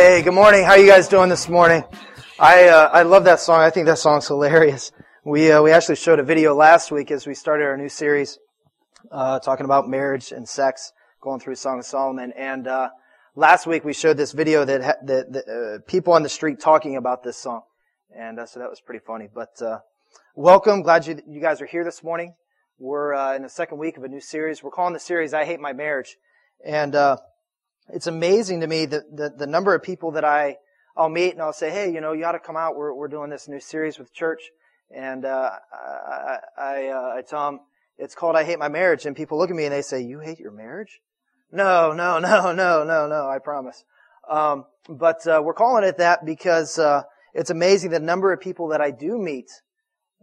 Hey, good morning. How you guys doing this morning? I uh, I love that song. I think that song's hilarious. We uh, we actually showed a video last week as we started our new series uh, talking about marriage and sex, going through Song of Solomon. And uh, last week we showed this video that ha- that, that uh, people on the street talking about this song, and uh, so that was pretty funny. But uh, welcome, glad you you guys are here this morning. We're in the second week of a new series. We're calling the series "I Hate My Marriage," and uh, it's amazing to me that the, the number of people that I I'll meet and I'll say, "Hey, you know, you ought to come out. We're we're doing this new series with church," and uh, I I, uh, I tell them it's called "I Hate My Marriage," and people look at me and they say, "You hate your marriage?" No, no, no, no, no, no. I promise. Um, but uh, we're calling it that because uh, it's amazing the number of people that I do meet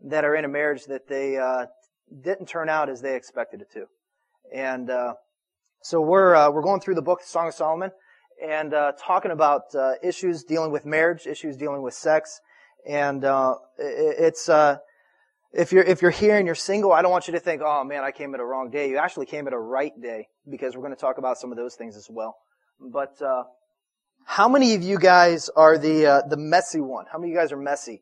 that are in a marriage that they uh, didn't turn out as they expected it to, and uh, so we're uh, we're going through the book Song of Solomon and uh, talking about uh, issues dealing with marriage, issues dealing with sex, and uh, it, it's uh, if you're if you're here and you're single, I don't want you to think, oh man, I came at a wrong day. You actually came at a right day because we're going to talk about some of those things as well. But uh, how many of you guys are the uh, the messy one? How many of you guys are messy?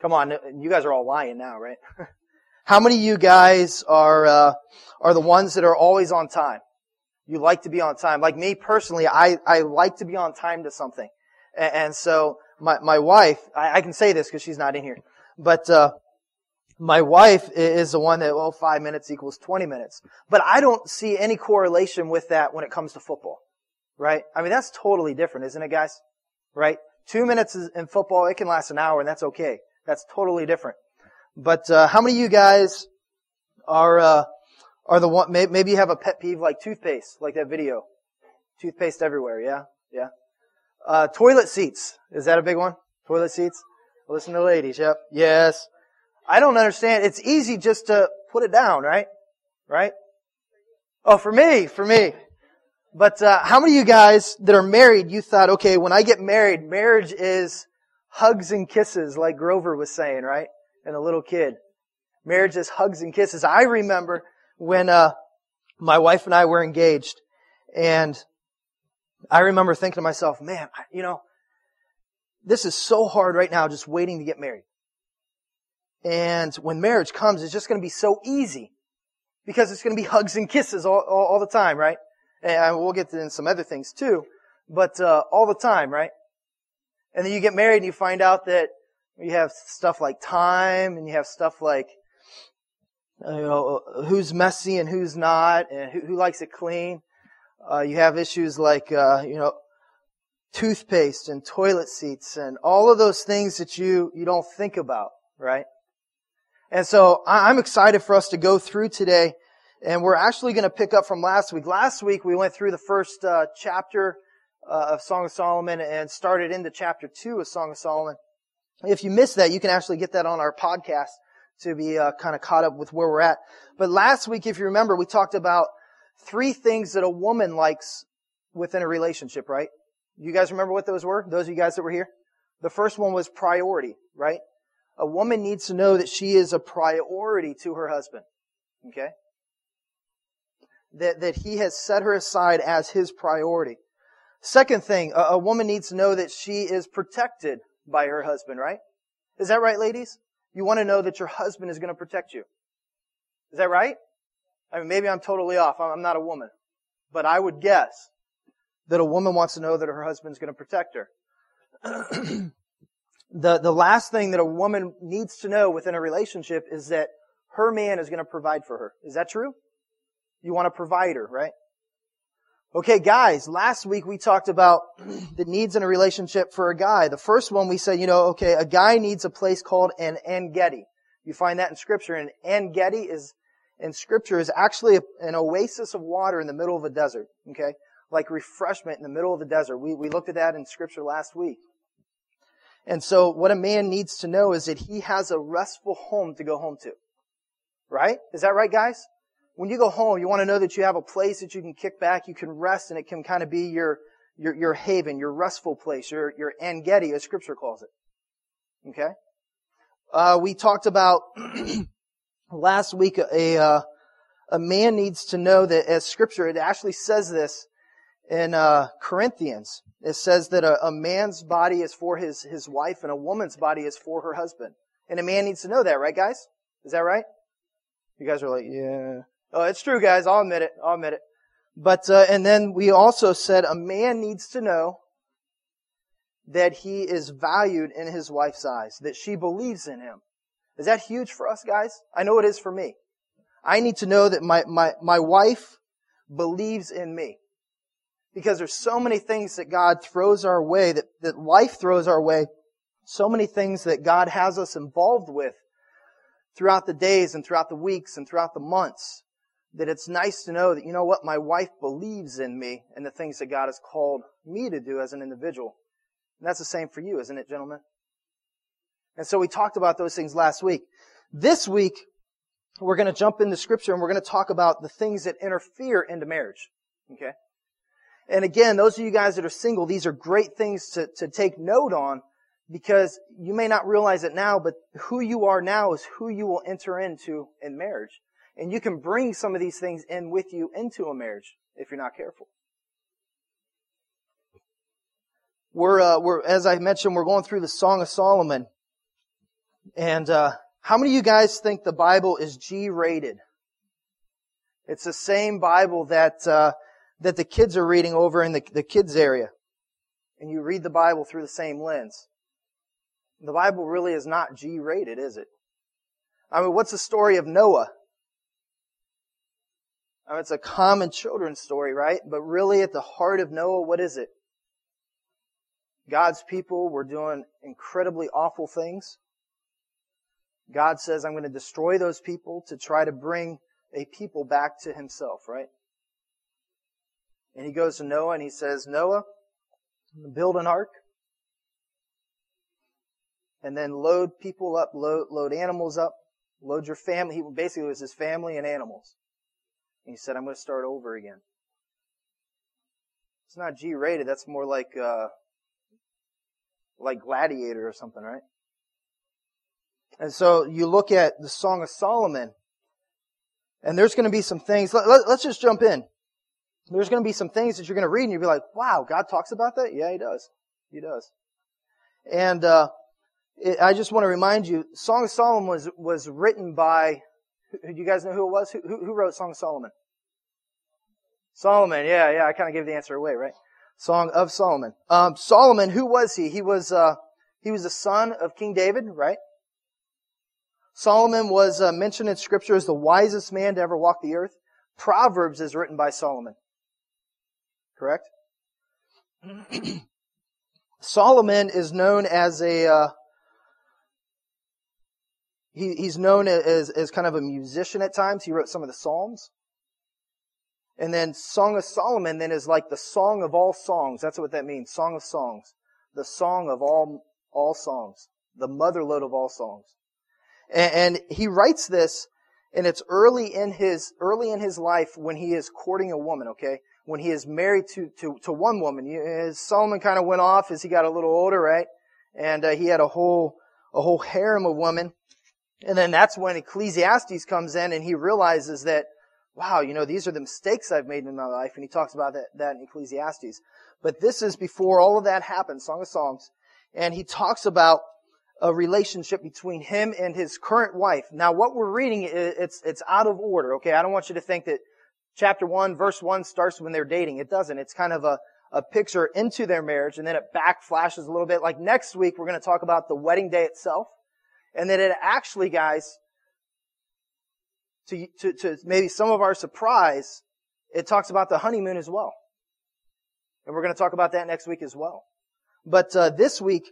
Come on, you guys are all lying now, right? how many of you guys are are the ones that are always on time? You like to be on time. Like me personally, I, I like to be on time to something. And, and so my, my wife, I, I can say this because she's not in here, but, uh, my wife is the one that, well, five minutes equals 20 minutes. But I don't see any correlation with that when it comes to football. Right? I mean, that's totally different, isn't it, guys? Right? Two minutes in football, it can last an hour and that's okay. That's totally different. But, uh, how many of you guys are, uh, are the one, maybe you have a pet peeve like toothpaste, like that video. Toothpaste everywhere, yeah? Yeah. Uh, toilet seats. Is that a big one? Toilet seats? Listen to ladies, yep. Yes. I don't understand. It's easy just to put it down, right? Right? Oh, for me, for me. But, uh, how many of you guys that are married, you thought, okay, when I get married, marriage is hugs and kisses, like Grover was saying, right? And a little kid. Marriage is hugs and kisses. I remember when uh, my wife and I were engaged, and I remember thinking to myself, man, you know, this is so hard right now, just waiting to get married. And when marriage comes, it's just going to be so easy because it's going to be hugs and kisses all, all, all the time, right? And we'll get to some other things too, but uh, all the time, right? And then you get married and you find out that you have stuff like time and you have stuff like you know, who's messy and who's not, and who, who likes it clean. Uh, you have issues like, uh, you know, toothpaste and toilet seats and all of those things that you, you don't think about, right? And so I'm excited for us to go through today, and we're actually going to pick up from last week. Last week we went through the first uh, chapter uh, of Song of Solomon and started into chapter two of Song of Solomon. If you missed that, you can actually get that on our podcast to be uh, kind of caught up with where we're at. But last week, if you remember, we talked about three things that a woman likes within a relationship, right? You guys remember what those were? Those of you guys that were here? The first one was priority, right? A woman needs to know that she is a priority to her husband. Okay? That, that he has set her aside as his priority. Second thing, a, a woman needs to know that she is protected by her husband, right? Is that right, ladies? You want to know that your husband is going to protect you. Is that right? I mean, maybe I'm totally off. I'm not a woman. But I would guess that a woman wants to know that her husband's going to protect her. the, the last thing that a woman needs to know within a relationship is that her man is going to provide for her. Is that true? You want a provider, right? Okay, guys, last week we talked about the needs in a relationship for a guy. The first one we said, you know, okay, a guy needs a place called an En-gedi. You find that in scripture. And En-gedi is, in scripture, is actually an oasis of water in the middle of a desert. Okay? Like refreshment in the middle of the desert. We, we looked at that in scripture last week. And so what a man needs to know is that he has a restful home to go home to. Right? Is that right, guys? When you go home, you want to know that you have a place that you can kick back, you can rest, and it can kind of be your, your, your haven, your restful place, your, your En-gedi, as scripture calls it. Okay? Uh, we talked about last week a, uh, a man needs to know that as scripture, it actually says this in, uh, Corinthians. it says that a, a man's body is for his, his wife and a woman's body is for her husband. And a man needs to know that, right guys? Is that right? You guys are like, yeah. Oh, it's true guys. I'll admit it. I'll admit it. But, uh, and then we also said a man needs to know that he is valued in his wife's eyes, that she believes in him. Is that huge for us guys? I know it is for me. I need to know that my, my, my wife believes in me. Because there's so many things that God throws our way, that, that life throws our way, so many things that God has us involved with throughout the days and throughout the weeks and throughout the months, that it's nice to know that, you know what, my wife believes in me and the things that God has called me to do as an individual. And that's the same for you, isn't it, gentlemen? And so we talked about those things last week. This week, we're going to jump into scripture and we're going to talk about the things that interfere into marriage. Okay? And again, those of you guys that are single, these are great things to, to take note on because you may not realize it now, but who you are now is who you will enter into in marriage. And you can bring some of these things in with you into a marriage if you're not careful. We're, uh, we're, as I mentioned, we're going through the Song of Solomon. And, uh, how many of you guys think the Bible is G-rated? It's the same Bible that, uh, that the kids are reading over in the, the kids area. And you read the Bible through the same lens. The Bible really is not G rated, is it? I mean, what's the story of Noah? I mean, it's a common children's story, right? But really at the heart of Noah, what is it? God's people were doing incredibly awful things. God says, I'm going to destroy those people to try to bring a people back to himself, right? And he goes to Noah and he says, Noah, build an ark and then load people up, load, load animals up, load your family. He basically was his family and animals. And he said, I'm going to start over again. It's not G rated. That's more like, uh, like Gladiator or something, right? And so you look at the Song of Solomon, and there's going to be some things. Let, us let, just jump in. There's going to be some things that you're going to read and you'll be like, wow, God talks about that? Yeah, He does. He does. And, uh, I just want to remind you, Song of Solomon was, was written by, do you guys know who it was? Who, who, wrote Song of Solomon? Solomon, yeah, yeah, I kind of gave the answer away, right? Song of Solomon. Um, Solomon, who was he? He was, uh, he was the son of King David, right? Solomon was uh, mentioned in scripture as the wisest man to ever walk the earth. Proverbs is written by Solomon. Correct? Solomon is known as a, uh, he, he's known as, as kind of a musician at times. He wrote some of the Psalms. And then Song of Solomon then is like the song of all songs. That's what that means. Song of songs. The song of all, all songs. The motherlode of all songs. And, and he writes this and it's early in his, early in his life when he is courting a woman, okay? When he is married to, to, to one woman. Solomon kind of went off as he got a little older, right? And uh, he had a whole, a whole harem of women. And then that's when Ecclesiastes comes in and he realizes that, wow, you know, these are the mistakes I've made in my life. And he talks about that, that in Ecclesiastes. But this is before all of that happened, Song of Songs. And he talks about a relationship between him and his current wife. Now what we're reading, it's, it's out of order, okay? I don't want you to think that chapter 1, verse 1 starts when they're dating. It doesn't. It's kind of a, a picture into their marriage and then it back flashes a little bit. Like next week, we're going to talk about the wedding day itself. And that it actually, guys, to, to, to maybe some of our surprise, it talks about the honeymoon as well. And we're going to talk about that next week as well. But uh, this week,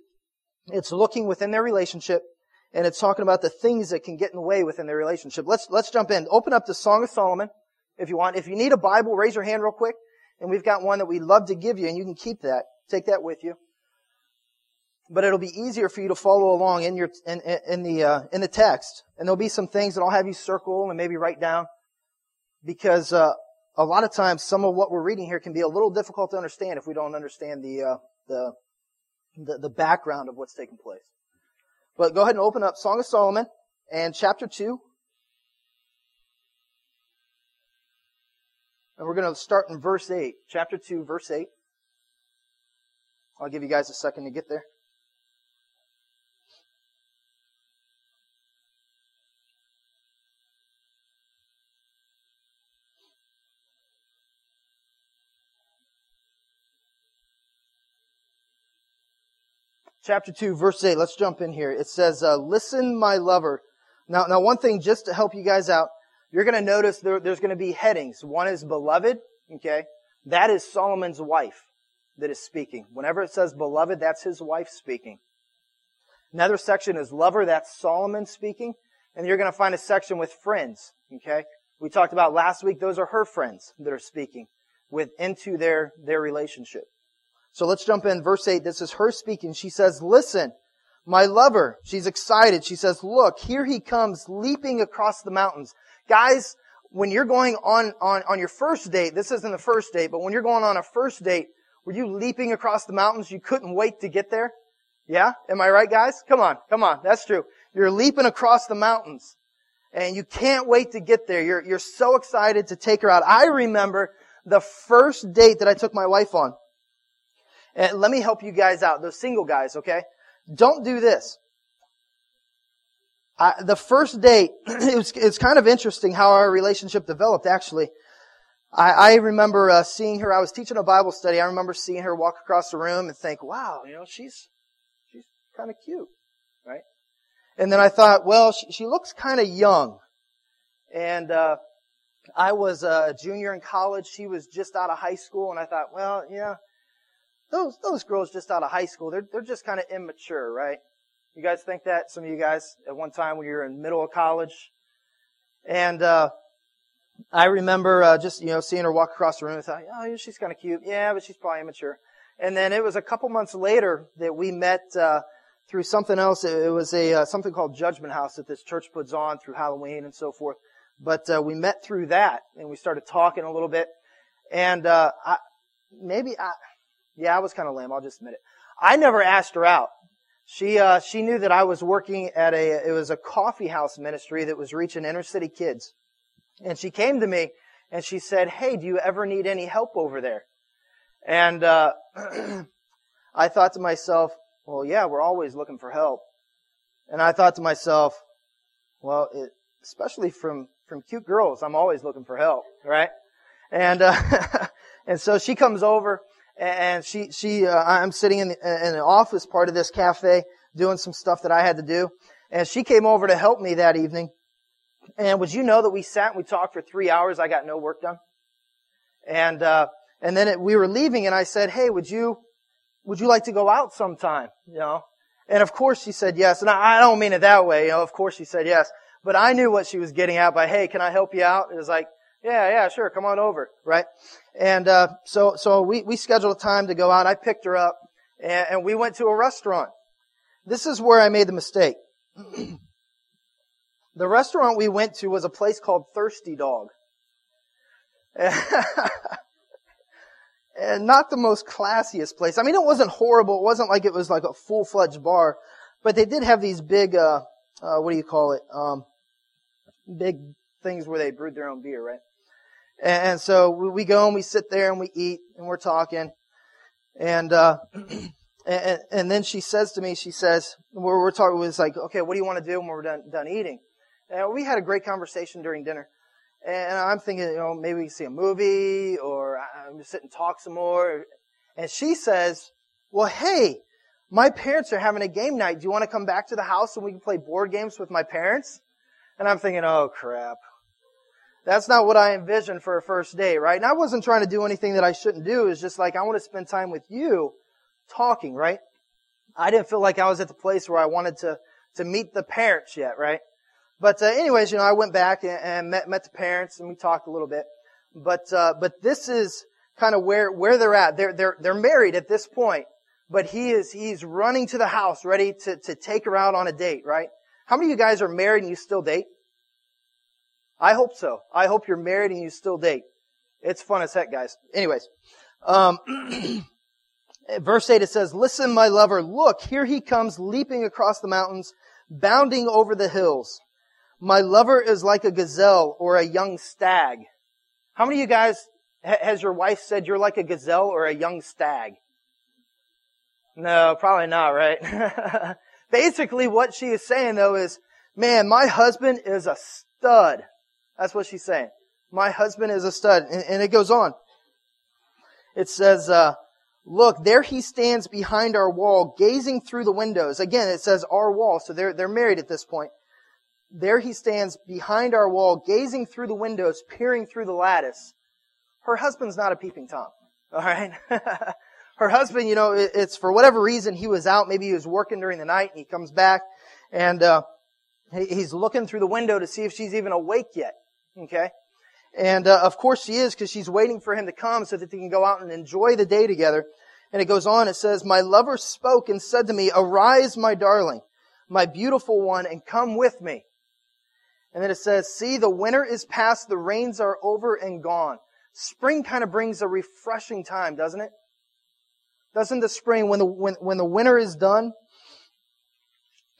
it's looking within their relationship, and it's talking about the things that can get in the way within their relationship. Let's let's jump in. Open up the Song of Solomon if you want. If you need a Bible, raise your hand real quick, and we've got one that we'd love to give you, and you can keep that. Take that with you but it'll be easier for you to follow along in your in, in the uh, in the text. And there'll be some things that I'll have you circle and maybe write down, because uh, a lot of times some of what we're reading here can be a little difficult to understand if we don't understand the uh, the, the the background of what's taking place. But go ahead and open up Song of Solomon and chapter two. And we're going to start in verse 8. Chapter 2, verse 8. I'll give you guys a second to get there. Chapter 2, verse 8. Let's jump in here. It says, uh, listen, my lover. Now, now one thing just to help you guys out, you're going to notice there, there's going to be headings. One is beloved, okay? That is Solomon's wife that is speaking. Whenever it says beloved, that's his wife speaking. Another section is lover, that's Solomon speaking. And you're going to find a section with friends, okay? We talked about last week, those are her friends that are speaking with into their, their relationship. So let's jump in. Verse 8, this is her speaking. She says, listen, my lover. She's excited. She says, look, here he comes leaping across the mountains. Guys, when you're going on, on, on your first date, this isn't the first date, but when you're going on a first date, were you leaping across the mountains? You couldn't wait to get there? Yeah? Am I right, guys? Come on, come on. That's true. You're leaping across the mountains. And you can't wait to get there. You're, you're so excited to take her out. I remember the first date that I took my wife on. And let me help you guys out, those single guys, okay? Don't do this. I, the first date, it was, it's kind of interesting how our relationship developed, actually. I, I remember uh, seeing her, I was teaching a Bible study, I remember seeing her walk across the room and think, wow, you know, she's, she's kind of cute, right? And then I thought, well, she, she looks kind of young. And, uh, I was a junior in college, she was just out of high school, and I thought, well, yeah, those those girls just out of high school, they're they're just kind of immature, right? You guys think that? Some of you guys at one time when you were in middle of college, and uh, I remember uh, just you know seeing her walk across the room and thought, oh, she's kind of cute, yeah, but she's probably immature. And then it was a couple months later that we met uh, through something else. It was a uh, something called Judgment House that this church puts on through Halloween and so forth. But uh, we met through that, and we started talking a little bit. And uh, I, maybe I, yeah, I was kind of lame. I'll just admit it. I never asked her out. She uh, she knew that I was working at a it was a coffee house ministry that was reaching inner city kids, and she came to me and she said, "Hey, do you ever need any help over there?" And uh, I thought to myself, "Well, yeah, we're always looking for help." And I thought to myself, "Well, it, especially from from cute girls, I'm always looking for help, right?" And uh, and so she comes over and she she uh, I'm sitting in the, in the office part of this cafe doing some stuff that I had to do, and she came over to help me that evening. And would you know that we sat and we talked for three hours? I got no work done, and uh, and then it, we were leaving, and I said, "Hey, would you would you like to go out sometime?" You know, and of course she said yes, and I, I don't mean it that way. You know, of course she said yes, but I knew what she was getting at by, "Hey, can I help you out?" It was like yeah, yeah, sure, come on over, right? And uh, so, so we we scheduled a time to go out. I picked her up, and, and we went to a restaurant. This is where I made the mistake. the restaurant we went to was a place called Thirsty Dog. and not the most classiest place. I mean, it wasn't horrible. It wasn't like it was like a full-fledged bar, but they did have these big, uh, uh, what do you call it? Um, big things where they brewed their own beer, right? And so we go and we sit there and we eat and we're talking. And, uh, and, and then she says to me, she says, we're, we're talking, it's like, okay, what do you want to do when we're done, done eating? And we had a great conversation during dinner. And I'm thinking, you know, maybe we can see a movie or I'm just sit and talk some more. And she says, well, hey, my parents are having a game night. Do you want to come back to the house and we can play board games with my parents? And I'm thinking, oh crap. That's not what I envisioned for a first date, right? And I wasn't trying to do anything that I shouldn't do. It's just like, I want to spend time with you talking, right? I didn't feel like I was at the place where I wanted to, to meet the parents yet, right? But, uh, anyways, you know, I went back and, and, met, met the parents and we talked a little bit. But, uh, but this is kind of where, where they're at. They're, they're, they're married at this point, but he is, he's running to the house ready to, to take her out on a date, right? How many of you guys are married and you still date? I hope so. I hope you're married and you still date. It's fun as heck, guys. Anyways, um, verse 8 it says, Listen, my lover, look, here he comes leaping across the mountains, bounding over the hills. My lover is like a gazelle or a young stag. How many of you guys, has your wife said you're like a gazelle or a young stag? No, probably not, right? Basically what she is saying though is, man, my husband is a stud. That's what she's saying. My husband is a stud. And, and it goes on. It says, uh, look, there he stands behind our wall, gazing through the windows. Again, it says our wall, so they're, they're married at this point. There he stands behind our wall, gazing through the windows, peering through the lattice. Her husband's not a peeping Tom. Alright? Her husband, you know, it's for whatever reason he was out. Maybe he was working during the night and he comes back and, uh, he's looking through the window to see if she's even awake yet. Okay? And, uh, of course she is because she's waiting for him to come so that they can go out and enjoy the day together. And it goes on, it says, My lover spoke and said to me, Arise, my darling, my beautiful one, and come with me. And then it says, See, the winter is past, the rains are over and gone. Spring kind of brings a refreshing time, doesn't it? Doesn't the spring, when the, when, when the winter is done,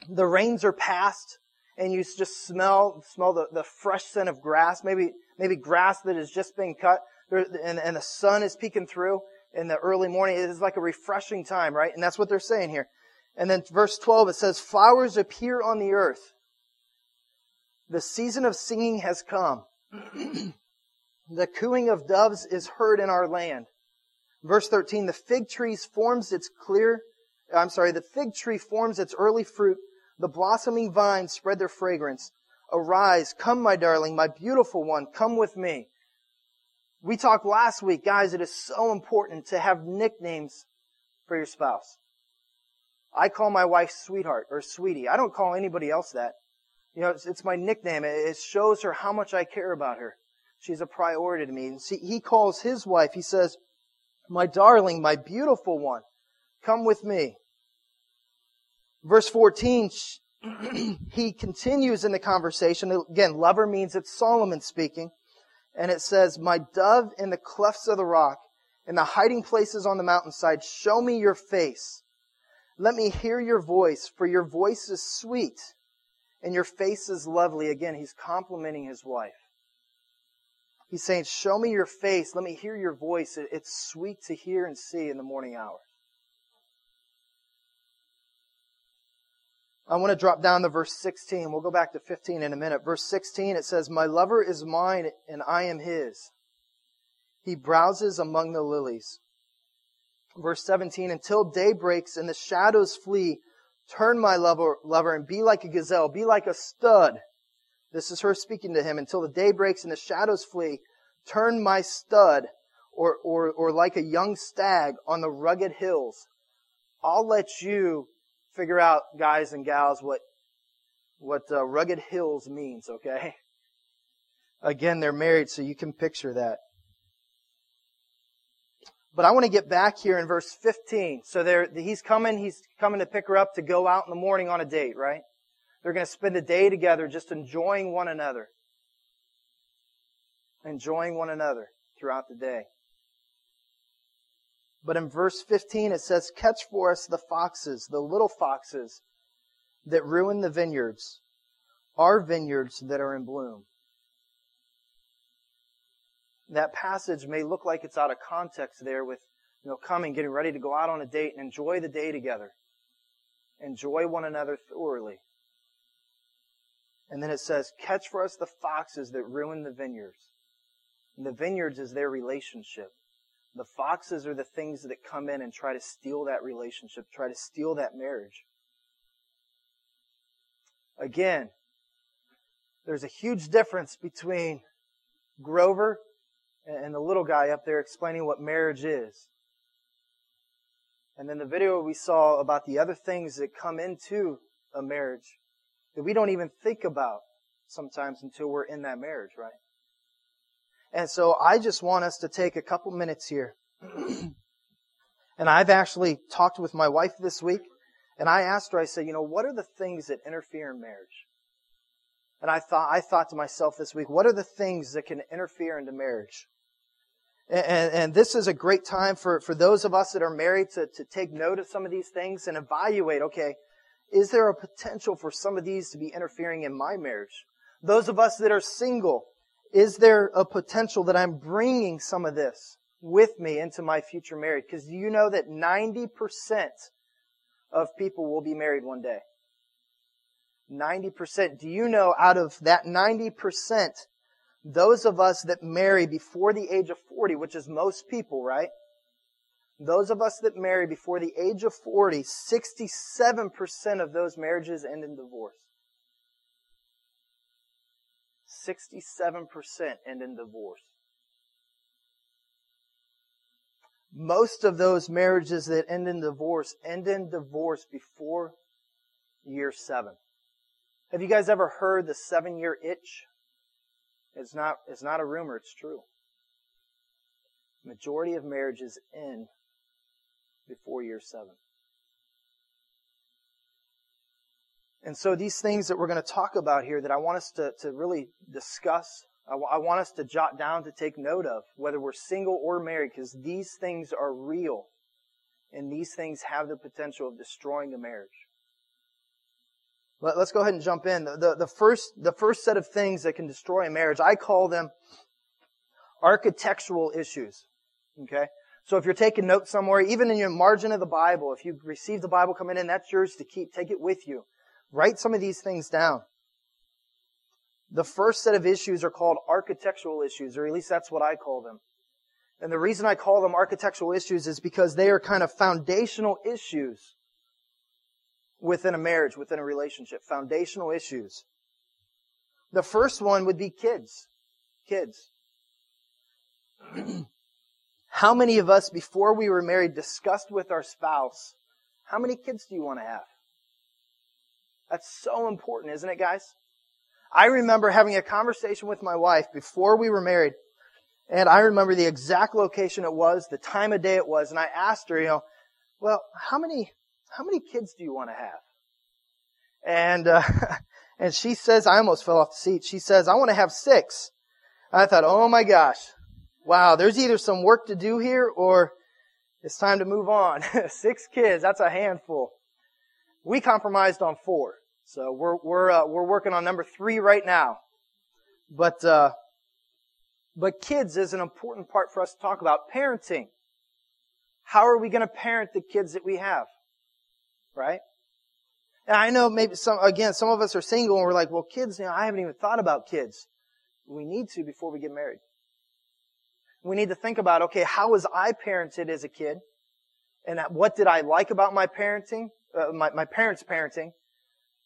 the rains are past, and you just smell, smell the, the fresh scent of grass, maybe, maybe grass that has just been cut, and, and the sun is peeking through in the early morning. It is like a refreshing time, right? And that's what they're saying here. And then verse 12, it says, flowers appear on the earth. The season of singing has come. the cooing of doves is heard in our land. Verse 13, the fig tree forms its clear, I'm sorry, the fig tree forms its early fruit. The blossoming vines spread their fragrance. Arise, come, my darling, my beautiful one, come with me. We talked last week, guys, it is so important to have nicknames for your spouse. I call my wife sweetheart or sweetie. I don't call anybody else that. You know, it's, it's my nickname. It shows her how much I care about her. She's a priority to me. And see, he calls his wife, he says, my darling, my beautiful one, come with me. Verse 14, he continues in the conversation. Again, lover means it's Solomon speaking. And it says, My dove in the clefts of the rock, in the hiding places on the mountainside, show me your face. Let me hear your voice, for your voice is sweet and your face is lovely. Again, he's complimenting his wife. He's saying, Show me your face. Let me hear your voice. It's sweet to hear and see in the morning hour. I want to drop down to verse 16. We'll go back to 15 in a minute. Verse 16, it says, My lover is mine and I am his. He browses among the lilies. Verse 17, until day breaks and the shadows flee, turn my lover, lover and be like a gazelle, be like a stud. This is her speaking to him until the day breaks and the shadows flee. Turn my stud or, or, or like a young stag on the rugged hills. I'll let you figure out, guys and gals, what what uh, rugged hills means. Okay. Again, they're married, so you can picture that. But I want to get back here in verse 15. So he's coming, he's coming to pick her up to go out in the morning on a date, right? They're going to spend the day together just enjoying one another. Enjoying one another throughout the day. But in verse 15 it says, Catch for us the foxes, the little foxes that ruin the vineyards, our vineyards that are in bloom. That passage may look like it's out of context there with, you know, coming, getting ready to go out on a date and enjoy the day together. Enjoy one another thoroughly. And then it says, Catch for us the foxes that ruin the vineyards. And the vineyards is their relationship. The foxes are the things that come in and try to steal that relationship, try to steal that marriage. Again, there's a huge difference between Grover and the little guy up there explaining what marriage is. And then the video we saw about the other things that come into a marriage that we don't even think about sometimes until we're in that marriage, right? And so I just want us to take a couple minutes here. and I've actually talked with my wife this week, and I asked her, I said, you know, what are the things that interfere in marriage? And I thought, I thought to myself this week, what are the things that can interfere into marriage? And, and, and, this is a great time for, for those of us that are married to, to take note of some of these things and evaluate, okay, is there a potential for some of these to be interfering in my marriage? Those of us that are single, is there a potential that I'm bringing some of this with me into my future marriage? Because do you know that 90% of people will be married one day. 90%. Do you know out of that 90%, those of us that marry before the age of 40, which is most people, right? Those of us that marry before the age of 40, 67% of those marriages end in divorce. 67% end in divorce. Most of those marriages that end in divorce end in divorce before year seven. Have you guys ever heard the seven year itch? It's not, it's not a rumor, it's true. Majority of marriages end before year seven. And so these things that we're going to talk about here that I want us to, to really discuss, I, w- I want us to jot down to take note of, whether we're single or married, because these things are real. And these things have the potential of destroying the marriage. Let, us go ahead and jump in. The, the, the, first, the first set of things that can destroy a marriage, I call them architectural issues. Okay? So if you're taking notes somewhere, even in your margin of the Bible, if you receive the Bible coming in, that's yours to keep. Take it with you. Write some of these things down. The first set of issues are called architectural issues, or at least that's what I call them. And the reason I call them architectural issues is because they are kind of foundational issues within a marriage, within a relationship. Foundational issues. The first one would be kids. Kids. how many of us, before we were married, discussed with our spouse, how many kids do you want to have? That's so important, isn't it, guys? I remember having a conversation with my wife before we were married, and I remember the exact location it was, the time of day it was, and I asked her, you know, well, how many how many kids do you want to have? And, uh, and she says, I almost fell off the seat. She says, I want to have six. I thought, oh my gosh. Wow, there's either some work to do here or it's time to move on. six kids, that's a handful. We compromised on four. So we're, we're, uh, we're working on number three right now. But, uh, but kids is an important part for us to talk about. Parenting. How are we going to parent the kids that we have? right? And I know maybe some, again, some of us are single and we're like, well, kids, you know, I haven't even thought about kids. We need to before we get married. We need to think about, okay, how was I parented as a kid? And what did I like about my parenting, uh, my, my parents' parenting?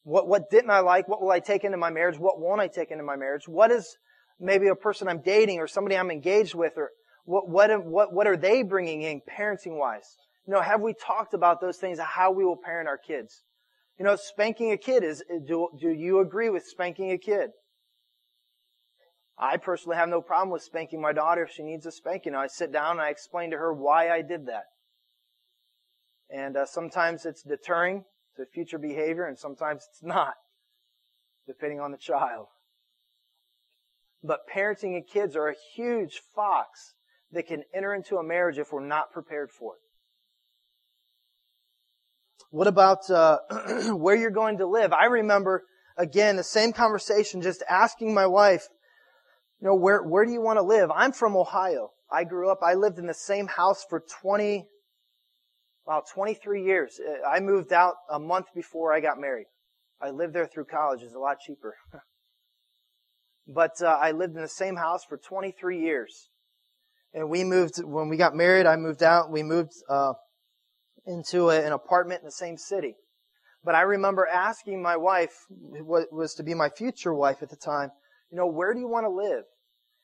What, what didn't I like? What will I take into my marriage? What won't I take into my marriage? What is maybe a person I'm dating or somebody I'm engaged with or what, what, what, what are they bringing in parenting wise? You know, have we talked about those things, how we will parent our kids? You know, spanking a kid is, do, do you agree with spanking a kid? I personally have no problem with spanking my daughter if she needs a spanking. I sit down and I explain to her why I did that. And uh, sometimes it's deterring to future behavior and sometimes it's not, depending on the child. But parenting and kids are a huge fox that can enter into a marriage if we're not prepared for it. What about uh, where you're going to live? I remember again the same conversation, just asking my wife, you know, where where do you want to live? I'm from Ohio. I grew up. I lived in the same house for 20, about 23 years. Uh, I moved out a month before I got married. I lived there through college. It's a lot cheaper. but uh, I lived in the same house for 23 years. And we moved when we got married. I moved out. We moved uh, into a, an apartment in the same city. But I remember asking my wife, what was to be my future wife at the time, you know, where do you want to live?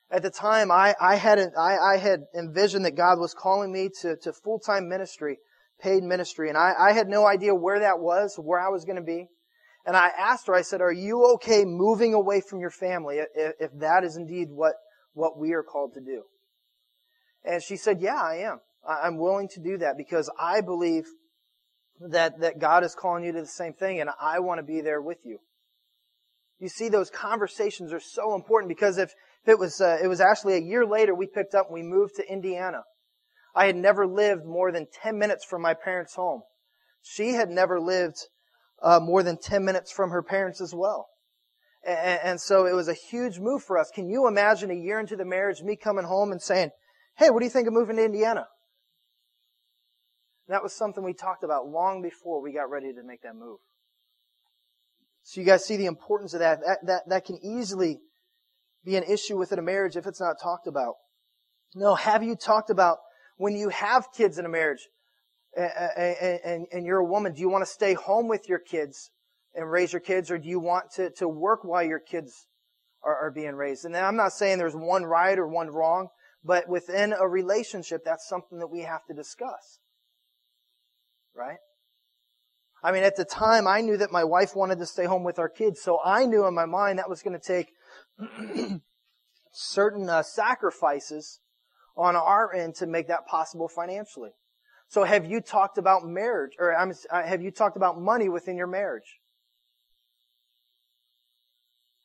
At the time, I, I had I, I had envisioned that God was calling me to, to full time ministry, paid ministry, and I, I had no idea where that was, where I was going to be. And I asked her, I said, "Are you okay moving away from your family if, if that is indeed what what we are called to do?" And she said, "Yeah, I am." I'm willing to do that because I believe that, that God is calling you to the same thing and I want to be there with you. You see, those conversations are so important because if, if it was, uh, it was actually a year later we picked up and we moved to Indiana. I had never lived more than 10 minutes from my parents' home. She had never lived uh, more than 10 minutes from her parents as well. And, and so it was a huge move for us. Can you imagine a year into the marriage, me coming home and saying, Hey, what do you think of moving to Indiana? that was something we talked about long before we got ready to make that move. So you guys see the importance of that. That, that, that can easily be an issue within a marriage if it's not talked about. No, have you talked about when you have kids in a marriage and, and, and you're a woman, do you want to stay home with your kids and raise your kids or do you want to, to work while your kids are, are being raised? And I'm not saying there's one right or one wrong, but within a relationship, that's something that we have to discuss. Right? I mean, at the time, I knew that my wife wanted to stay home with our kids, so I knew in my mind that was going to take certain uh, sacrifices on our end to make that possible financially. So have you talked about marriage, or uh, have you talked about money within your marriage?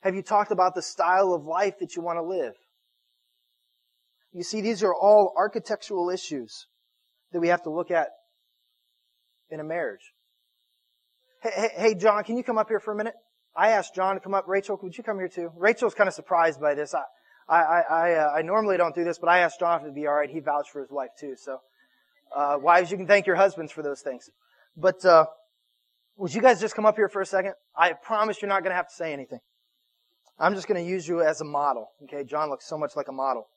Have you talked about the style of life that you want to live? You see, these are all architectural issues that we have to look at in a marriage. Hey, hey, hey, John, can you come up here for a minute? I asked John to come up. Rachel, would you come here too? Rachel's kind of surprised by this. I, I, I, uh, I normally don't do this, but I asked John to be all right. He vouched for his wife too. So, uh, wives, you can thank your husbands for those things. But uh, would you guys just come up here for a second? I promise you're not going to have to say anything. I'm just going to use you as a model. Okay, John looks so much like a model.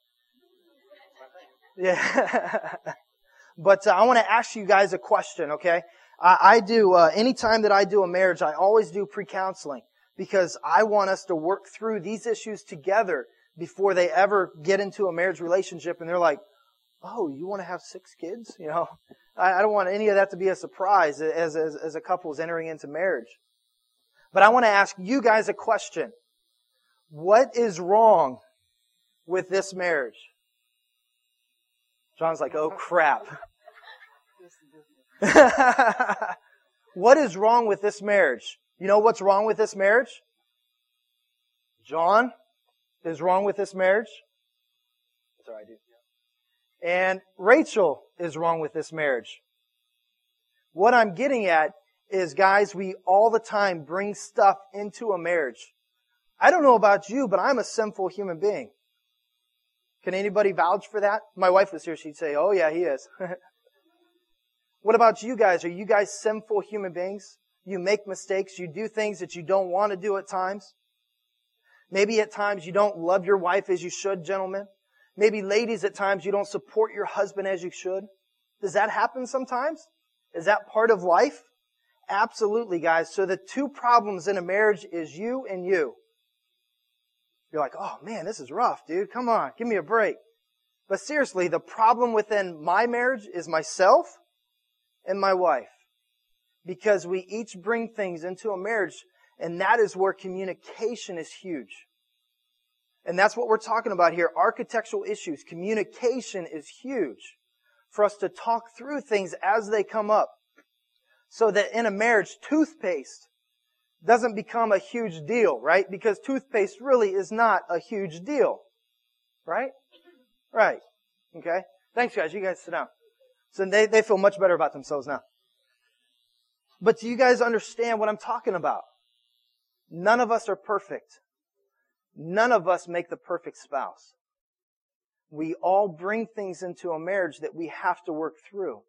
Yeah. but uh, I want to ask you guys a question. Okay, I, I do uh, anytime that I do a marriage, I always do pre-counseling because I want us to work through these issues together before they ever get into a marriage relationship and they're like, oh, you want to have six kids? You know, I, I don't want any of that to be a surprise as, as, as a couple is entering into marriage. But I want to ask you guys a question. What is wrong with this marriage? John's like, oh crap. what is wrong with this marriage? You know what's wrong with this marriage? John, is wrong with this marriage. That's all right, dude. And Rachel is wrong with this marriage. What I'm getting at is, guys, we all the time bring stuff into a marriage. I don't know about you, but I'm a sinful human being. Can anybody vouch for that? My wife was here, she'd say, oh yeah, he is. what about you guys? Are you guys sinful human beings? You make mistakes, you do things that you don't want to do at times. Maybe at times you don't love your wife as you should, gentlemen. Maybe ladies at times you don't support your husband as you should. Does that happen sometimes? Is that part of life? Absolutely, guys. So the two problems in a marriage is you and you. You're like, oh man, this is rough, dude. Come on, give me a break. But seriously, the problem within my marriage is myself and my wife. Because we each bring things into a marriage and that is where communication is huge. And that's what we're talking about here. Architectural issues. Communication is huge for us to talk through things as they come up. So that in a marriage, toothpaste doesn't become a huge deal, right? Because toothpaste really is not a huge deal. Right? Right. Okay? Thanks guys. You guys sit down. So they, they feel much better about themselves now. But do you guys understand what I'm talking about? None of us are perfect. None of us make the perfect spouse. We all bring things into a marriage that we have to work through.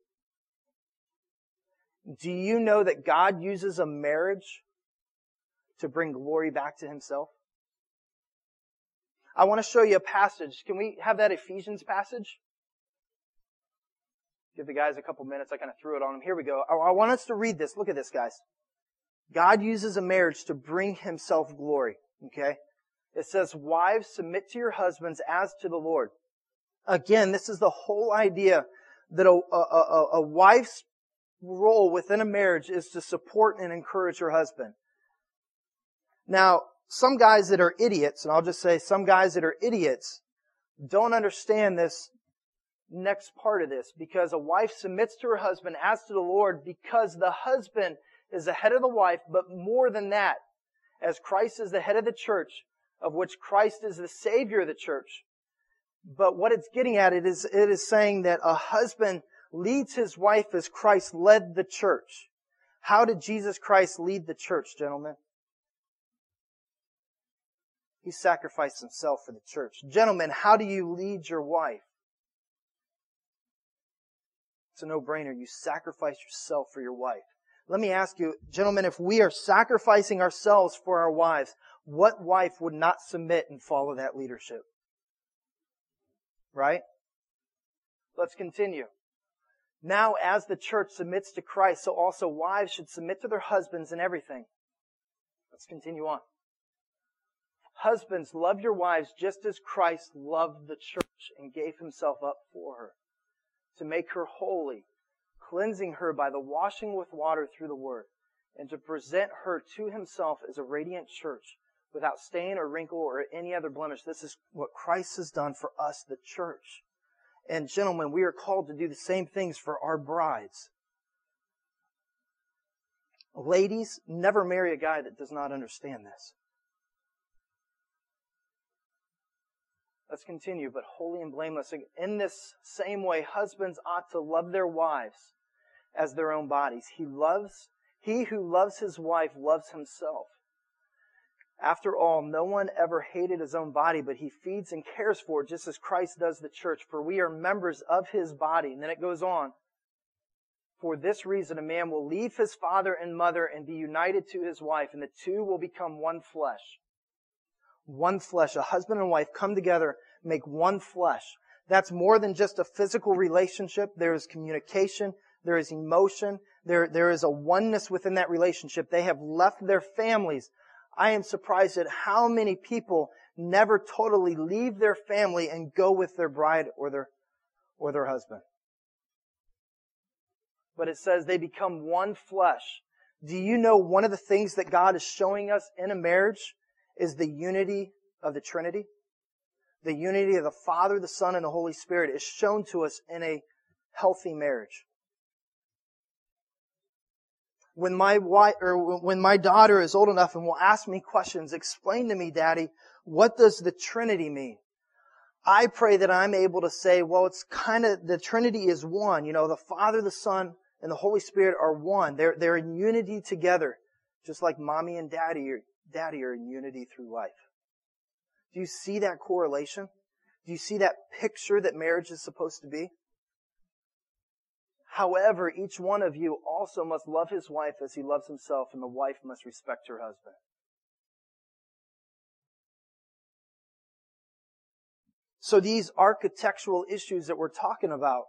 Do you know that God uses a marriage to bring glory back to himself? I want to show you a passage. Can we have that Ephesians passage? Give the guys a couple minutes. I kind of threw it on them. Here we go. I want us to read this. Look at this, guys. God uses a marriage to bring himself glory. Okay? It says, wives, submit to your husbands as to the Lord. Again, this is the whole idea that a, a, a, a wife's role within a marriage is to support and encourage her husband. Now, some guys that are idiots, and I'll just say some guys that are idiots, don't understand this next part of this because a wife submits to her husband as to the Lord because the husband is the head of the wife, but more than that, as Christ is the head of the church, of which Christ is the savior of the church. But what it's getting at, it is, it is saying that a husband leads his wife as Christ led the church. How did Jesus Christ lead the church, gentlemen? He sacrificed himself for the church. Gentlemen, how do you lead your wife? It's a no-brainer. You sacrifice yourself for your wife. Let me ask you, gentlemen, if we are sacrificing ourselves for our wives, what wife would not submit and follow that leadership? Right? Let's continue. Now, as the church submits to Christ, so also wives should submit to their husbands in everything. Let's continue on. Husbands, love your wives just as Christ loved the church and gave himself up for her to make her holy, cleansing her by the washing with water through the word, and to present her to himself as a radiant church without stain or wrinkle or any other blemish. This is what Christ has done for us, the church. And gentlemen, we are called to do the same things for our brides. Ladies, never marry a guy that does not understand this. Let's continue, but holy and blameless. In this same way, husbands ought to love their wives as their own bodies. He loves, he who loves his wife loves himself. After all, no one ever hated his own body, but he feeds and cares for it just as Christ does the church, for we are members of his body. And then it goes on. For this reason, a man will leave his father and mother and be united to his wife, and the two will become one flesh. One flesh. A husband and wife come together, make one flesh. That's more than just a physical relationship. There is communication. There is emotion. There, there is a oneness within that relationship. They have left their families. I am surprised at how many people never totally leave their family and go with their bride or their, or their husband. But it says they become one flesh. Do you know one of the things that God is showing us in a marriage is the unity of the Trinity? The unity of the Father, the Son, and the Holy Spirit is shown to us in a healthy marriage when my wife or when my daughter is old enough and will ask me questions, explain to me, daddy, what does the Trinity mean? I pray that I'm able to say, well, it's kind of, the Trinity is one. You know, the Father, the Son, and the Holy Spirit are one. They're, they're in unity together. Just like mommy and daddy are, daddy are in unity through life. Do you see that correlation? Do you see that picture that marriage is supposed to be? However, each one of you also must love his wife as he loves himself, and the wife must respect her husband. So these architectural issues that we're talking about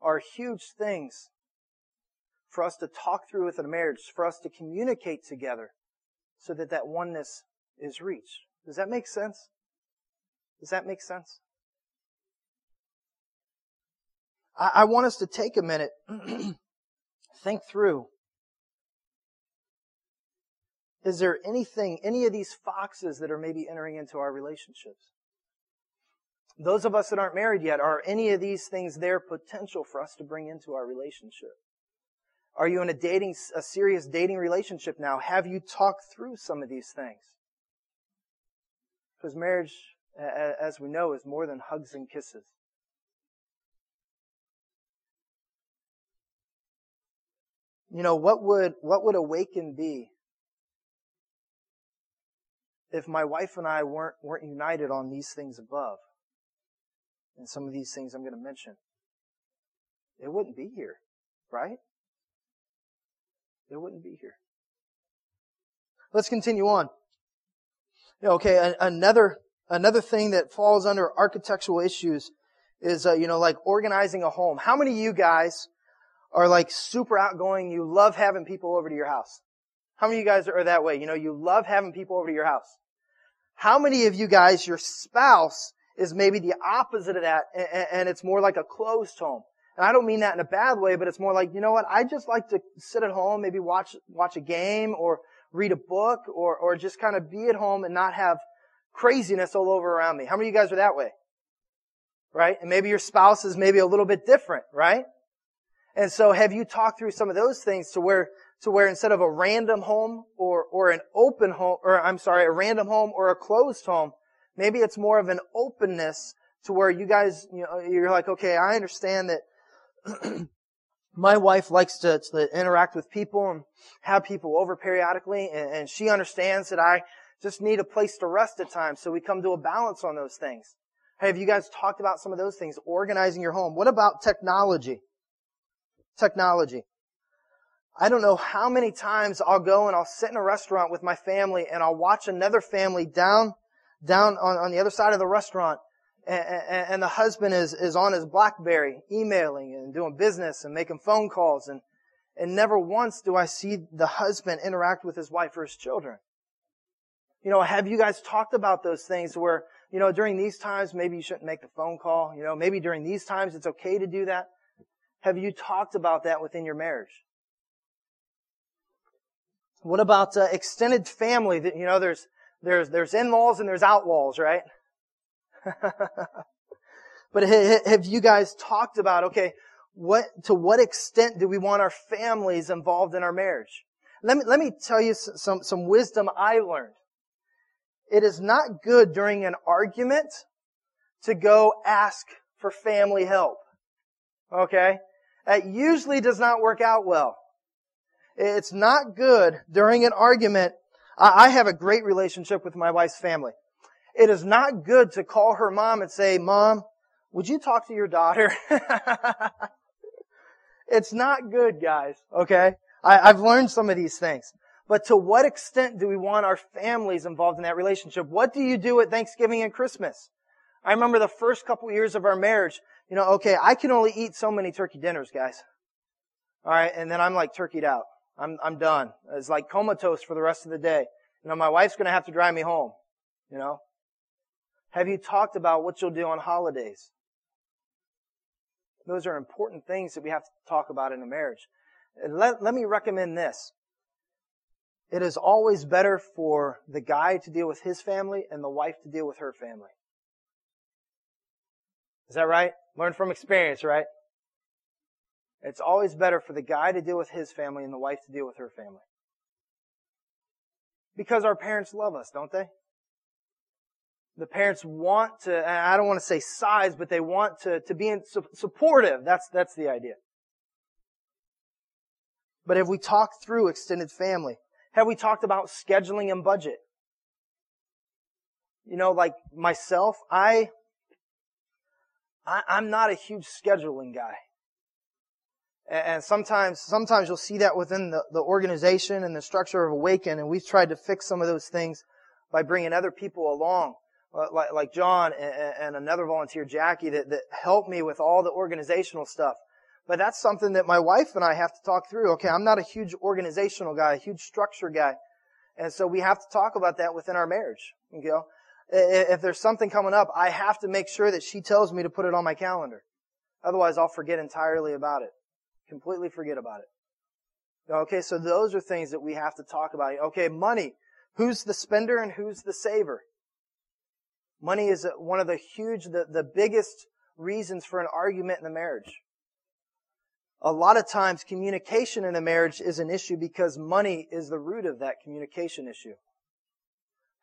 are huge things for us to talk through within a marriage, for us to communicate together so that that oneness is reached. Does that make sense? Does that make sense? I, I want us to take a minute, think through. Is there anything, any of these foxes that are maybe entering into our relationships? Those of us that aren't married yet, are any of these things there potential for us to bring into our relationship? Are you in a dating, a serious dating relationship now? Have you talked through some of these things? Because marriage, as we know, is more than hugs and kisses. You know, what would, what would awaken be if my wife and I weren't, weren't united on these things above? And some of these things I'm going to mention. It wouldn't be here, right? It wouldn't be here. Let's continue on. Okay, another, another thing that falls under architectural issues is, uh, you know, like organizing a home. How many of you guys are like super outgoing. You love having people over to your house. How many of you guys are that way? You know, you love having people over to your house. How many of you guys, your spouse is maybe the opposite of that and it's more like a closed home? And I don't mean that in a bad way, but it's more like, you know what? I just like to sit at home, maybe watch, watch a game or read a book or, or just kind of be at home and not have craziness all over around me. How many of you guys are that way? Right? And maybe your spouse is maybe a little bit different, right? And so have you talked through some of those things to where, to where instead of a random home or, or an open home, or I'm sorry, a random home or a closed home, maybe it's more of an openness to where you guys, you know, you're like, okay, I understand that my wife likes to, to, interact with people and have people over periodically, and, and, she understands that I just need a place to rest at times, so we come to a balance on those things. Have you guys talked about some of those things? Organizing your home. What about technology? Technology. I don't know how many times I'll go and I'll sit in a restaurant with my family and I'll watch another family down, down on, on the other side of the restaurant and, and, and the husband is, is on his Blackberry emailing and doing business and making phone calls and, and never once do I see the husband interact with his wife or his children. You know, have you guys talked about those things where, you know, during these times, maybe you shouldn't make the phone call. You know, maybe during these times it's okay to do that. Have you talked about that within your marriage? What about uh, extended family? You know, there's there's there's in-laws and there's outlaws, right? but have you guys talked about okay, what to what extent do we want our families involved in our marriage? Let me let me tell you some some wisdom I learned. It is not good during an argument to go ask for family help. Okay? That usually does not work out well. It's not good during an argument. I have a great relationship with my wife's family. It is not good to call her mom and say, Mom, would you talk to your daughter? it's not good, guys. Okay? I, have learned some of these things. But to what extent do we want our families involved in that relationship? What do you do at Thanksgiving and Christmas? I remember the first couple years of our marriage, you know, okay, I can only eat so many turkey dinners, guys. Alright, and then I'm like turkeyed out. I'm, I'm done. It's like comatose for the rest of the day. You know, my wife's gonna have to drive me home. You know? Have you talked about what you'll do on holidays? Those are important things that we have to talk about in a marriage. Let, let me recommend this. It is always better for the guy to deal with his family and the wife to deal with her family. Is that right? Learn from experience, right? It's always better for the guy to deal with his family and the wife to deal with her family. Because our parents love us, don't they? The parents want to, I don't want to say size, but they want to, to be in, supportive. That's, that's the idea. But have we talked through extended family? Have we talked about scheduling and budget? You know, like myself, I, I I'm not a huge scheduling guy. And sometimes, sometimes you'll see that within the, the organization and the structure of Awaken, and we've tried to fix some of those things by bringing other people along, like, like John and, and another volunteer, Jackie, that, that help me with all the organizational stuff. But that's something that my wife and I have to talk through. Okay, I'm not a huge organizational guy, a huge structure guy. And so we have to talk about that within our marriage. You know, if there's something coming up, I have to make sure that she tells me to put it on my calendar. Otherwise, I'll forget entirely about it. Completely forget about it. Okay, so those are things that we have to talk about. Okay, money. Who's the spender and who's the saver? Money is one of the huge, the, the biggest reasons for an argument in the marriage. A lot of times communication in a marriage is an issue because money is the root of that communication issue.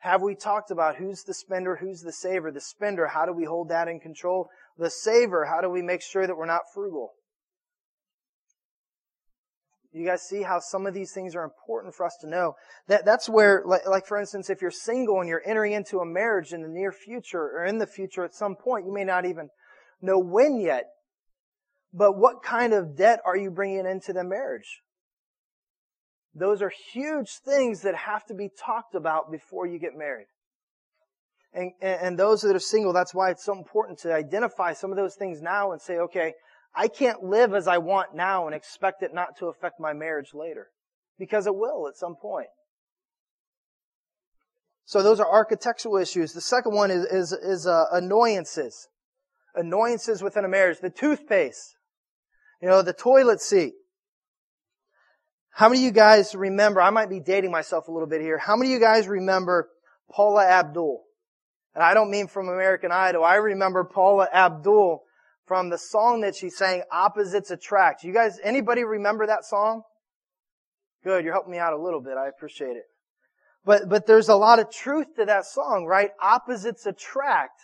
Have we talked about who's the spender, who's the saver? The spender, how do we hold that in control? The saver, how do we make sure that we're not frugal? You guys see how some of these things are important for us to know. That, that's where, like, like, for instance, if you're single and you're entering into a marriage in the near future or in the future at some point, you may not even know when yet. But what kind of debt are you bringing into the marriage? Those are huge things that have to be talked about before you get married. And, and, those that are single, that's why it's so important to identify some of those things now and say, okay, I can't live as I want now and expect it not to affect my marriage later. Because it will at some point. So those are architectural issues. The second one is, is, is uh, annoyances. Annoyances within a marriage. The toothpaste. You know, the toilet seat. How many of you guys remember, I might be dating myself a little bit here, how many of you guys remember Paula Abdul? And I don't mean from American Idol. I remember Paula Abdul from the song that she sang, Opposites Attract. You guys, anybody remember that song? Good, you're helping me out a little bit. I appreciate it. But, but there's a lot of truth to that song, right? Opposites attract.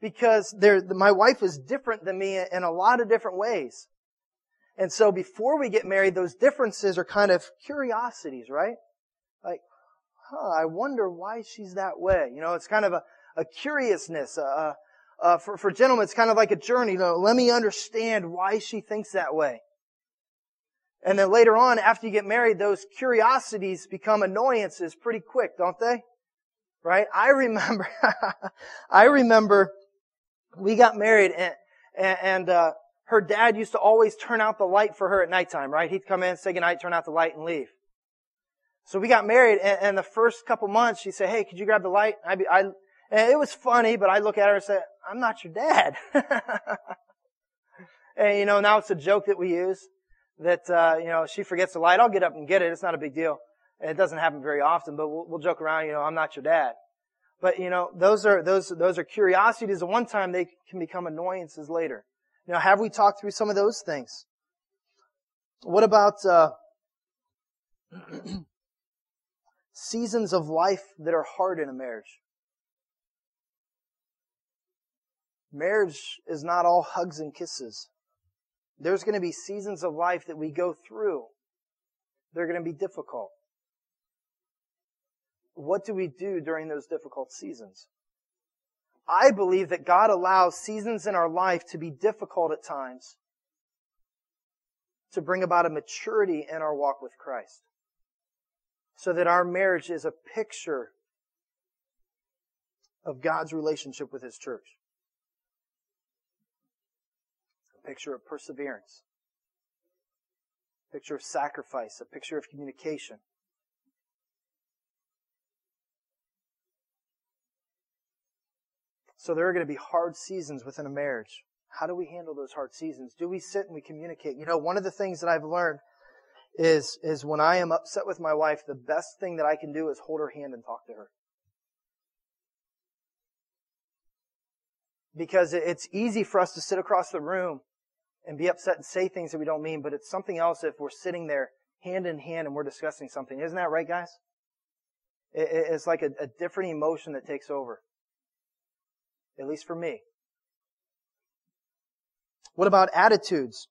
Because there, my wife is different than me in a lot of different ways. And so before we get married, those differences are kind of curiosities, right? Like, huh, I wonder why she's that way. You know, it's kind of a, a curiousness, a, uh, for, for gentlemen, it's kind of like a journey. Though. Let me understand why she thinks that way. And then later on, after you get married, those curiosities become annoyances pretty quick, don't they? Right? I remember, I remember we got married and, and, uh, her dad used to always turn out the light for her at nighttime, right? He'd come in, say goodnight, turn out the light and leave. So we got married and, and the first couple months she'd say, hey, could you grab the light? Be, I, and it was funny, but I look at her and say, I'm not your dad. and you know, now it's a joke that we use that, uh, you know, she forgets the light. I'll get up and get it. It's not a big deal. It doesn't happen very often, but we'll, we'll joke around, you know, I'm not your dad. But, you know, those are, those, those are curiosities at one time. They can become annoyances later. Know, have we talked through some of those things? What about, uh, seasons of life that are hard in a marriage? Marriage is not all hugs and kisses. There's going to be seasons of life that we go through. They're going to be difficult. What do we do during those difficult seasons? I believe that God allows seasons in our life to be difficult at times to bring about a maturity in our walk with Christ. So that our marriage is a picture of God's relationship with His church A picture of perseverance, a picture of sacrifice, a picture of communication. So there are going to be hard seasons within a marriage. How do we handle those hard seasons? Do we sit and we communicate? You know, one of the things that I've learned is, is when I am upset with my wife, the best thing that I can do is hold her hand and talk to her. Because it's easy for us to sit across the room and be upset and say things that we don't mean, but it's something else if we're sitting there hand in hand and we're discussing something. Isn't that right, guys? It's like a, a different emotion that takes over. At least for me. What about attitudes?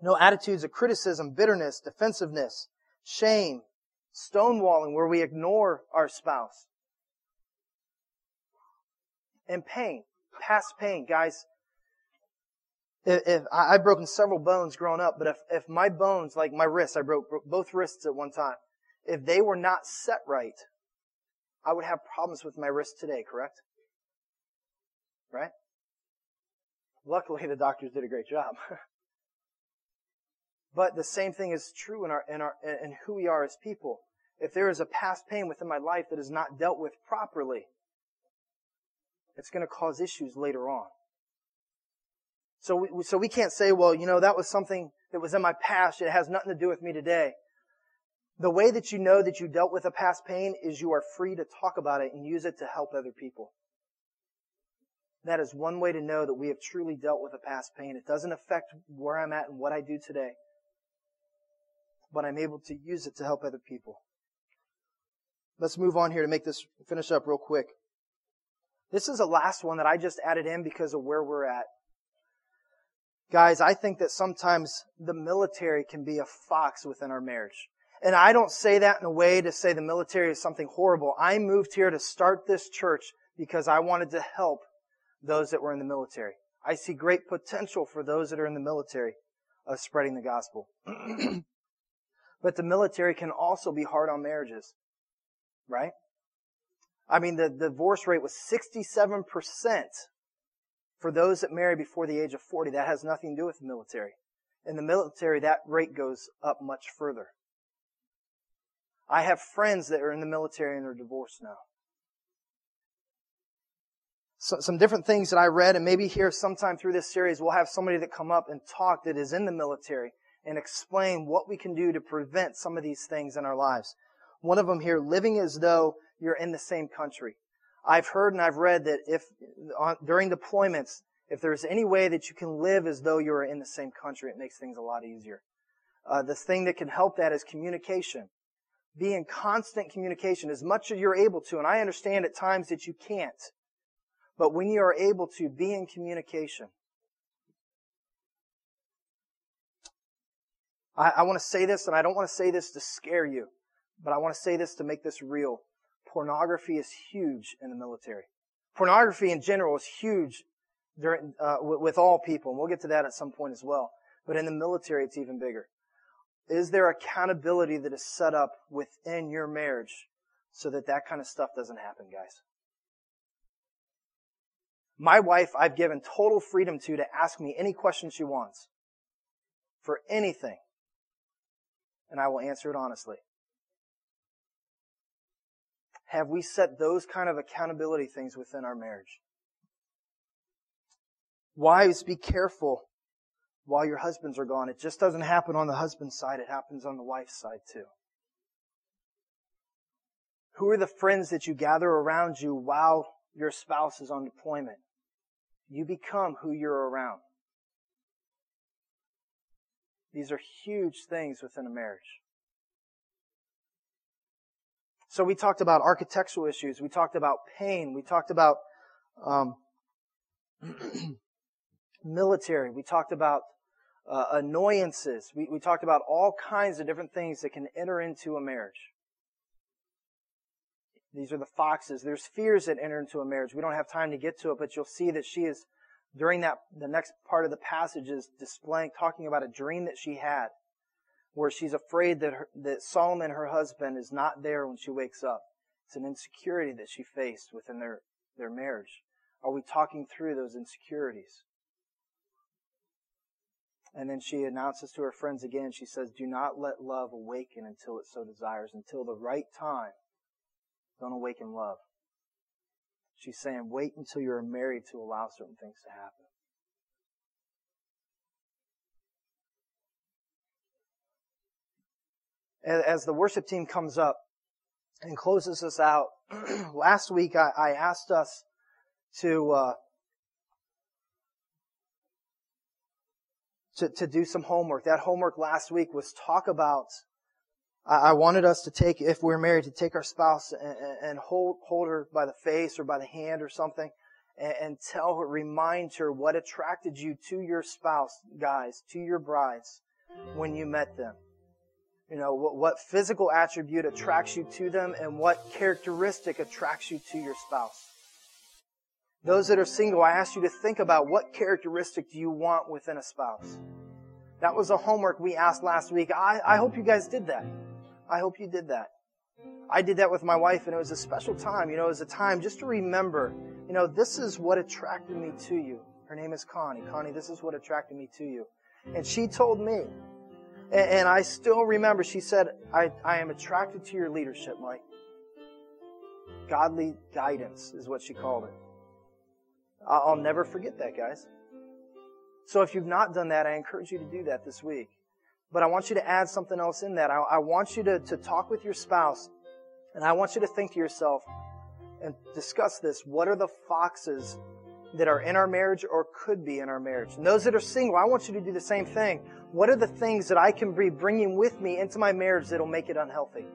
No attitudes of criticism, bitterness, defensiveness, shame, stonewalling where we ignore our spouse. And pain, past pain. Guys, if, if I, have broken several bones growing up, but if, if my bones, like my wrists, I broke, both wrists at one time, if they were not set right, I would have problems with my wrist today, correct? Right? Luckily, the doctors did a great job. but the same thing is true in our, in our, in who we are as people. If there is a past pain within my life that is not dealt with properly, it's going to cause issues later on. So we, so we can't say, well, you know, that was something that was in my past. It has nothing to do with me today. The way that you know that you dealt with a past pain is you are free to talk about it and use it to help other people. That is one way to know that we have truly dealt with a past pain. It doesn't affect where I'm at and what I do today, but I'm able to use it to help other people. Let's move on here to make this finish up real quick. This is the last one that I just added in because of where we're at. Guys, I think that sometimes the military can be a fox within our marriage. And I don't say that in a way to say the military is something horrible. I moved here to start this church because I wanted to help those that were in the military. I see great potential for those that are in the military of spreading the gospel. but the military can also be hard on marriages. Right? I mean, the, divorce rate was 67% for those that marry before the age of 40, that has nothing to do with the military. In the military, that rate goes up much further. I have friends that are in the military and are divorced now. So, some different things that I read, and maybe here sometime through this series, we'll have somebody that come up and talk that is in the military and explain what we can do to prevent some of these things in our lives. One of them here, living as though you're in the same country. I've heard and I've read that if on, during deployments, if there's any way that you can live as though you're in the same country, it makes things a lot easier. Uh, the thing that can help that is communication. Be in constant communication as much as you're able to. And I understand at times that you can't. But when you are able to, be in communication. I, I want to say this, and I don't want to say this to scare you, but I want to say this to make this real pornography is huge in the military. Pornography in general is huge during, uh, with all people, and we'll get to that at some point as well. But in the military, it's even bigger. Is there accountability that is set up within your marriage so that that kind of stuff doesn't happen, guys? My wife, I've given total freedom to to ask me any question she wants for anything, and I will answer it honestly. Have we set those kind of accountability things within our marriage? Wives, be careful while your husbands are gone. It just doesn't happen on the husband's side, it happens on the wife's side too. Who are the friends that you gather around you while your spouse is on deployment? You become who you're around. These are huge things within a marriage. So we talked about architectural issues. We talked about pain. We talked about um, military. We talked about uh, annoyances. We, we talked about all kinds of different things that can enter into a marriage. These are the foxes. There's fears that enter into a marriage. We don't have time to get to it, but you'll see that she is, during that, the next part of the passage is displaying, talking about a dream that she had, where she's afraid that, her, that Solomon, her husband, is not there when she wakes up. It's an insecurity that she faced within their, their marriage. Are we talking through those insecurities? And then she announces to her friends again, she says, Do not let love awaken until it so desires, until the right time. Don't awaken love. She's saying, wait until you're married to allow certain things to happen. As the worship team comes up and closes us out, last week I, I asked us to uh, to, to do some homework. That homework last week was talk about, I wanted us to take, if we're married, to take our spouse and, hold, hold her by the face or by the hand or something and, and tell her, remind her what attracted you to your spouse, guys, to your brides when you met them. You know, what, what physical attribute attracts you to them and what characteristic attracts you to your spouse. Those that are single, I ask you to think about what characteristic do you want within a spouse. That was a homework we asked last week. I, I hope you guys did that. I hope you did that. I did that with my wife and it was a special time. You know, it was a time just to remember, you know, this is what attracted me to you. Her name is Connie. Connie, this is what attracted me to you. And she told me, and, and I still remember, she said, I, I am attracted to your leadership, Mike. Godly guidance is what she called it. I'll never forget that, guys. So if you've not done that, I encourage you to do that this week. But I want you to add something else in that. I, I want you to, to talk with your spouse, and I want you to think to yourself and discuss this. What are the foxes that are in our marriage or could be in our marriage? And those that are single, I want you to do the same thing. What are the things that I can be bringing with me into my marriage that'll make it unhealthy?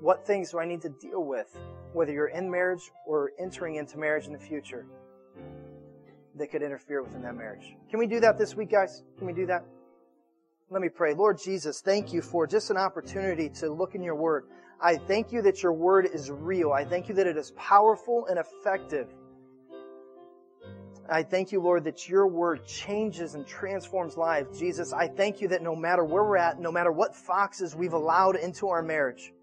What things do I need to deal with, whether you're in marriage or entering into marriage in the future? that could interfere within that marriage. Can we do that this week, guys? Can we do that? Let me pray. Lord Jesus, thank you for just an opportunity to look in your word. I thank you that your word is real. I thank you that it is powerful and effective. I thank you, Lord, that your word changes and transforms lives. Jesus, I thank you that no matter where we're at, no matter what foxes we've allowed into our marriage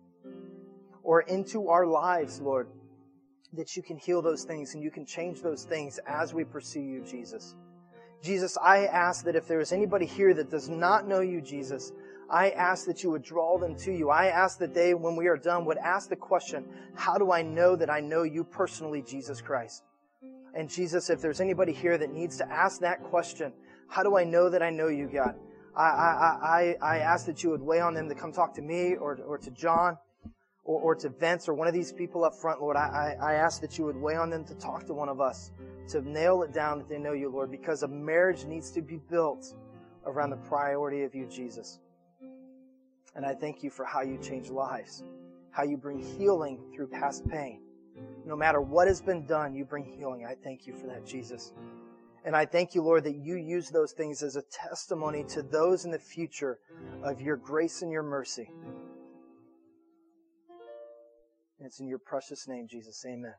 or into our lives, Lord, that you can heal those things and you can change those things as we pursue you, Jesus. Jesus, I ask that if there is anybody here that does not know you, Jesus, I ask that you would draw them to you. I ask that they, when we are done, would ask the question, how do I know that I know you personally, Jesus Christ? And Jesus, if there's anybody here that needs to ask that question, how do I know that I know you, God? I, I, I, I ask that you would weigh on them to come talk to me or, or to John or, or to Vince or one of these people up front, Lord, I, I, I ask that you would weigh on them to talk to one of us, to nail it down that they know you, Lord, because a marriage needs to be built around the priority of you, Jesus. And I thank you for how you change lives, how you bring healing through past pain. No matter what has been done, you bring healing. I thank you for that, Jesus. And I thank you, Lord, that you use those things as a testimony to those in the future of your grace and your mercy. And it's in your precious name, Jesus. Amen.